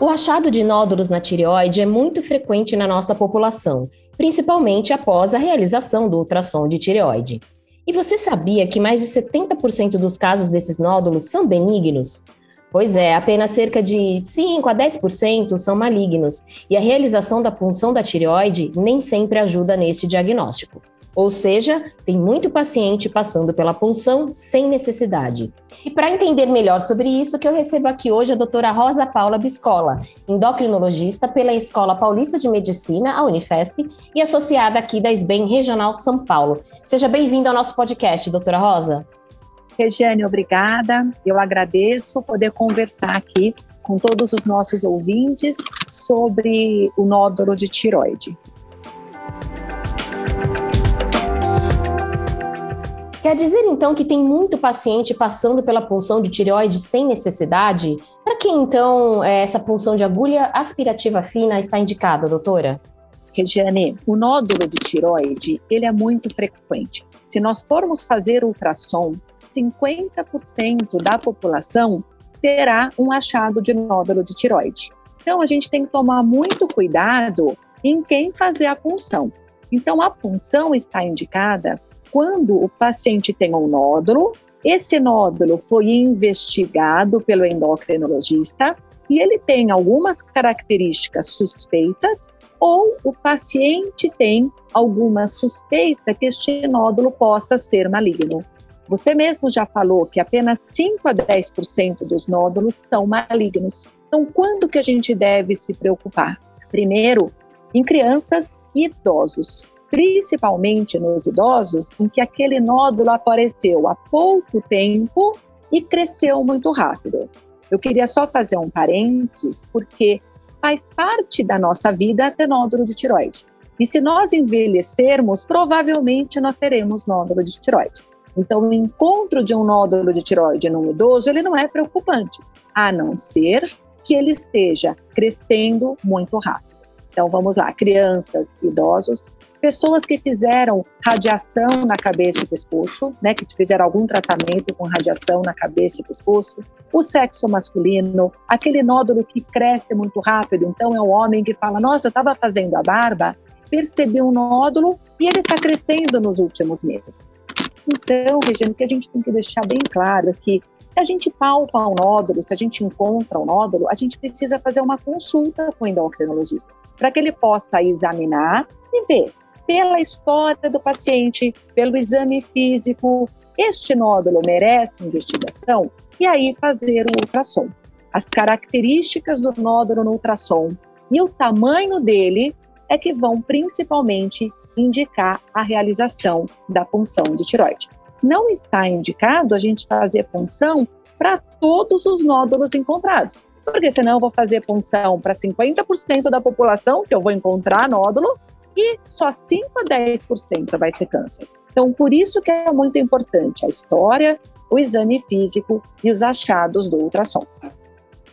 O achado de nódulos na tireoide é muito frequente na nossa população, principalmente após a realização do ultrassom de tireoide. E você sabia que mais de 70% dos casos desses nódulos são benignos? Pois é, apenas cerca de 5 a 10% são malignos, e a realização da punção da tireoide nem sempre ajuda nesse diagnóstico. Ou seja, tem muito paciente passando pela punção sem necessidade. E para entender melhor sobre isso, que eu recebo aqui hoje a doutora Rosa Paula Biscola, endocrinologista pela Escola Paulista de Medicina, a Unifesp, e associada aqui da SBEM Regional São Paulo. Seja bem-vinda ao nosso podcast, doutora Rosa. Regiane, obrigada. Eu agradeço poder conversar aqui com todos os nossos ouvintes sobre o nódulo de tiroide. Quer dizer então que tem muito paciente passando pela punção de tireoide sem necessidade? Para que então é, essa punção de agulha aspirativa fina está indicada, doutora? Regiane, o nódulo de tiroide, ele é muito frequente. Se nós formos fazer ultrassom, 50% da população terá um achado de nódulo de tiroide. Então a gente tem que tomar muito cuidado em quem fazer a punção. Então a punção está indicada quando o paciente tem um nódulo, esse nódulo foi investigado pelo endocrinologista e ele tem algumas características suspeitas ou o paciente tem alguma suspeita que este nódulo possa ser maligno. Você mesmo já falou que apenas 5 a 10% dos nódulos são malignos. Então, quando que a gente deve se preocupar? Primeiro, em crianças e idosos principalmente nos idosos, em que aquele nódulo apareceu há pouco tempo e cresceu muito rápido. Eu queria só fazer um parênteses, porque faz parte da nossa vida ter nódulo de tiroide. E se nós envelhecermos, provavelmente nós teremos nódulo de tiroide. Então, o encontro de um nódulo de tiroide num idoso, ele não é preocupante, a não ser que ele esteja crescendo muito rápido. Então, vamos lá, crianças, idosos, pessoas que fizeram radiação na cabeça e pescoço, né, que fizeram algum tratamento com radiação na cabeça e pescoço, o sexo masculino, aquele nódulo que cresce muito rápido, então é um homem que fala, nossa, eu estava fazendo a barba, percebi um nódulo e ele está crescendo nos últimos meses. Então, Regina, o que a gente tem que deixar bem claro é que se a gente palpa um nódulo, se a gente encontra um nódulo, a gente precisa fazer uma consulta com o endocrinologista, para que ele possa examinar e ver pela história do paciente, pelo exame físico, este nódulo merece investigação e aí fazer o ultrassom. As características do nódulo no ultrassom e o tamanho dele é que vão principalmente indicar a realização da punção de tiroide. Não está indicado a gente fazer punção para todos os nódulos encontrados, porque senão eu vou fazer punção para 50% da população que eu vou encontrar nódulo e só 5 a 10% vai ser câncer. Então, por isso que é muito importante a história, o exame físico e os achados do ultrassom.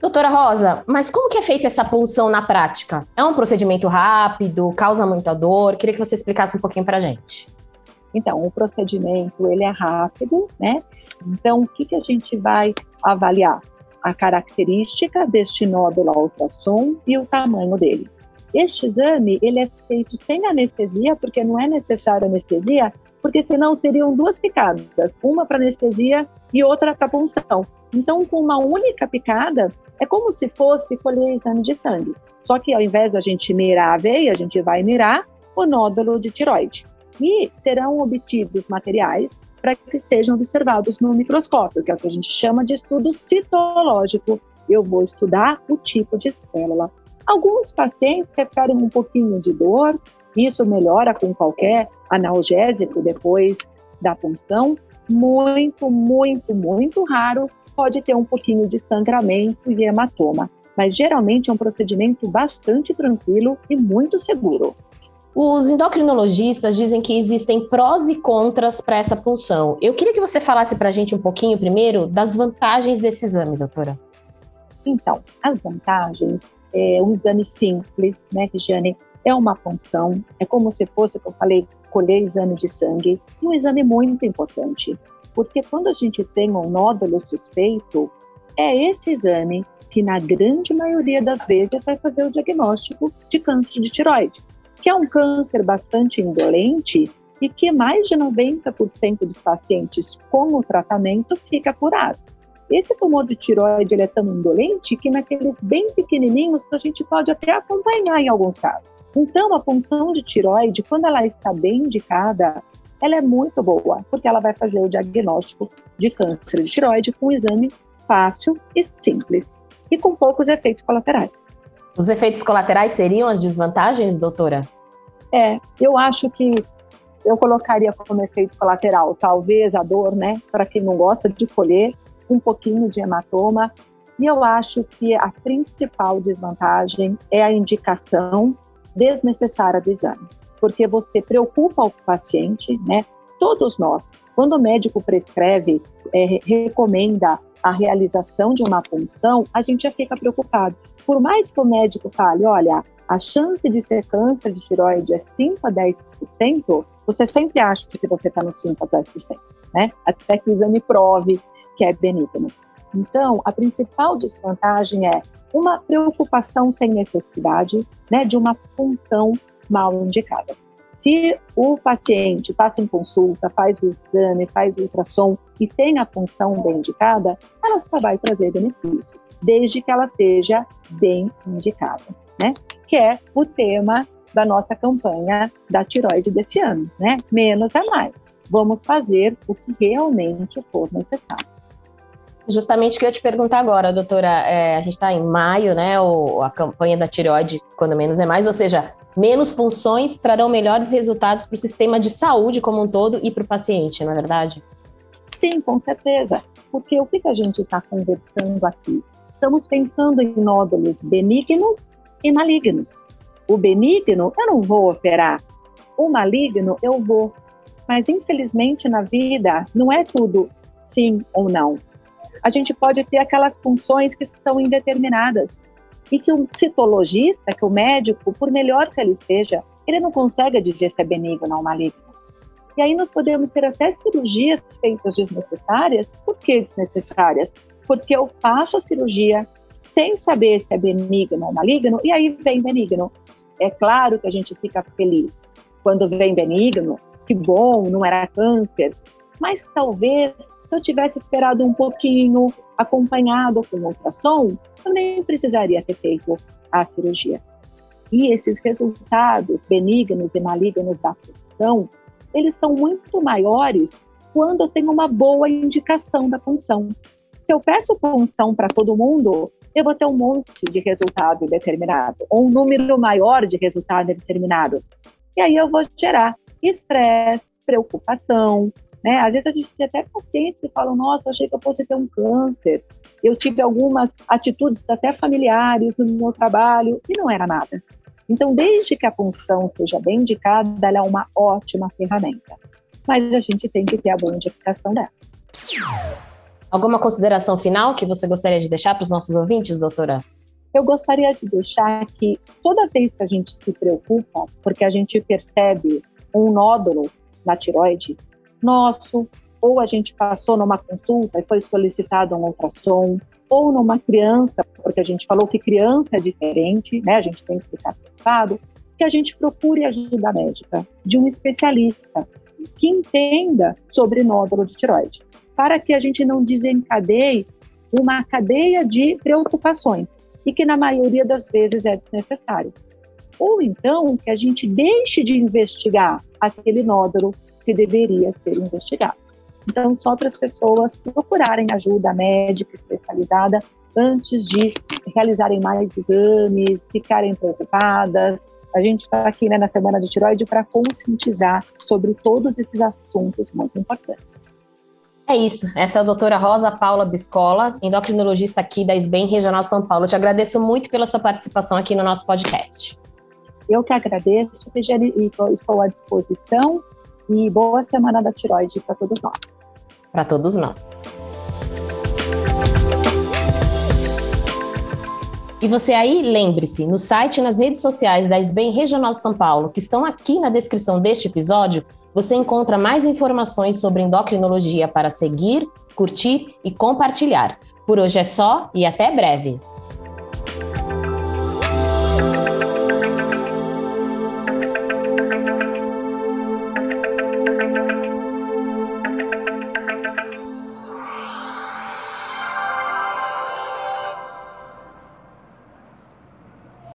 Doutora Rosa, mas como que é feita essa punção na prática? É um procedimento rápido, causa muita dor? Queria que você explicasse um pouquinho para a gente. Então, o procedimento ele é rápido, né? Então, o que, que a gente vai avaliar? A característica deste nódulo ultrassom e o tamanho dele. Este exame ele é feito sem anestesia, porque não é necessário anestesia, porque senão seriam duas picadas, uma para anestesia e outra para punção. Então, com uma única picada, é como se fosse colher exame de sangue. Só que ao invés da gente mirar a veia, a gente vai mirar o nódulo de tiroide. E serão obtidos materiais para que sejam observados no microscópio, que é o que a gente chama de estudo citológico. Eu vou estudar o tipo de célula Alguns pacientes referem um pouquinho de dor, isso melhora com qualquer analgésico depois da punção. Muito, muito, muito raro pode ter um pouquinho de sangramento e hematoma, mas geralmente é um procedimento bastante tranquilo e muito seguro. Os endocrinologistas dizem que existem prós e contras para essa punção. Eu queria que você falasse para a gente um pouquinho primeiro das vantagens desse exame, doutora. Então, as vantagens é um exame simples, né, Regiane? É uma punção, é como se fosse, como eu falei, colher exame de sangue, um exame muito importante, porque quando a gente tem um nódulo suspeito, é esse exame que, na grande maioria das vezes, vai fazer o diagnóstico de câncer de tiroide, que é um câncer bastante indolente e que mais de 90% dos pacientes com o tratamento fica curado. Esse tumor de tiroide ele é tão indolente que naqueles bem pequenininhos a gente pode até acompanhar em alguns casos. Então, a punção de tiroide, quando ela está bem indicada, ela é muito boa, porque ela vai fazer o diagnóstico de câncer de tiroide com um exame fácil e simples e com poucos efeitos colaterais. Os efeitos colaterais seriam as desvantagens, doutora? É, eu acho que eu colocaria como efeito colateral, talvez a dor, né, para quem não gosta de colher, um pouquinho de hematoma. E eu acho que a principal desvantagem é a indicação desnecessária do exame, porque você preocupa o paciente, né? Todos nós, quando o médico prescreve, é, recomenda a realização de uma punção, a gente já fica preocupado. Por mais que o médico fale, olha, a chance de ser câncer de tiroide é 5 a 10%, você sempre acha que você está no 5 a 10%, né? Até que o exame prove que é benigno. Então, a principal desvantagem é uma preocupação sem necessidade, né, de uma função mal indicada. Se o paciente passa em consulta, faz o exame, faz o ultrassom e tem a função bem indicada, ela só vai trazer benefícios, desde que ela seja bem indicada, né? Que é o tema da nossa campanha da tiroide desse ano, né? Menos é mais. Vamos fazer o que realmente for necessário. Justamente o que eu te perguntar agora, doutora. É, a gente está em maio, né? O, a campanha da tireoide, quando menos é mais, ou seja, menos punções trarão melhores resultados para o sistema de saúde como um todo e para o paciente, não é verdade? Sim, com certeza. Porque o que, que a gente está conversando aqui? Estamos pensando em nódulos benignos e malignos. O benigno eu não vou operar, o maligno eu vou. Mas infelizmente na vida não é tudo sim ou não a gente pode ter aquelas funções que são indeterminadas e que o citologista, que o médico, por melhor que ele seja, ele não consegue dizer se é benigno ou maligno. E aí nós podemos ter até cirurgias feitas desnecessárias. Por que desnecessárias? Porque eu faço a cirurgia sem saber se é benigno ou maligno, e aí vem benigno. É claro que a gente fica feliz quando vem benigno, que bom, não era câncer, mas talvez se eu tivesse esperado um pouquinho, acompanhado com ultrassom, eu nem precisaria ter feito a cirurgia. E esses resultados benignos e malignos da punção, eles são muito maiores quando eu tenho uma boa indicação da punção. Se eu peço punção para todo mundo, eu vou ter um monte de resultado determinado, ou um número maior de resultado determinado. E aí eu vou gerar estresse, preocupação, né? Às vezes a gente tem até pacientes que falam: Nossa, achei que eu fosse ter um câncer. Eu tive algumas atitudes até familiares no meu trabalho e não era nada. Então, desde que a punção seja bem indicada, ela é uma ótima ferramenta. Mas a gente tem que ter a boa indicação dela. Alguma consideração final que você gostaria de deixar para os nossos ouvintes, doutora? Eu gostaria de deixar que toda vez que a gente se preocupa, porque a gente percebe um nódulo na tiroide, nosso, ou a gente passou numa consulta e foi solicitado um ultrassom, ou numa criança, porque a gente falou que criança é diferente, né? A gente tem que ficar preocupado, que a gente procure ajuda médica de um especialista que entenda sobre nódulo de tiroide, para que a gente não desencadeie uma cadeia de preocupações e que na maioria das vezes é desnecessário. Ou então que a gente deixe de investigar aquele nódulo que deveria ser investigado. Então, só para as pessoas procurarem ajuda médica especializada antes de realizarem mais exames, ficarem preocupadas. A gente está aqui né, na Semana de Tiroide para conscientizar sobre todos esses assuntos muito importantes. É isso. Essa é a doutora Rosa Paula Biscola, endocrinologista aqui da SBEM Regional São Paulo. Eu te agradeço muito pela sua participação aqui no nosso podcast. Eu que agradeço e estou à disposição e boa semana da tiroide para todos nós. Para todos nós. E você aí, lembre-se, no site e nas redes sociais da SBEM Regional São Paulo, que estão aqui na descrição deste episódio, você encontra mais informações sobre endocrinologia para seguir, curtir e compartilhar. Por hoje é só e até breve!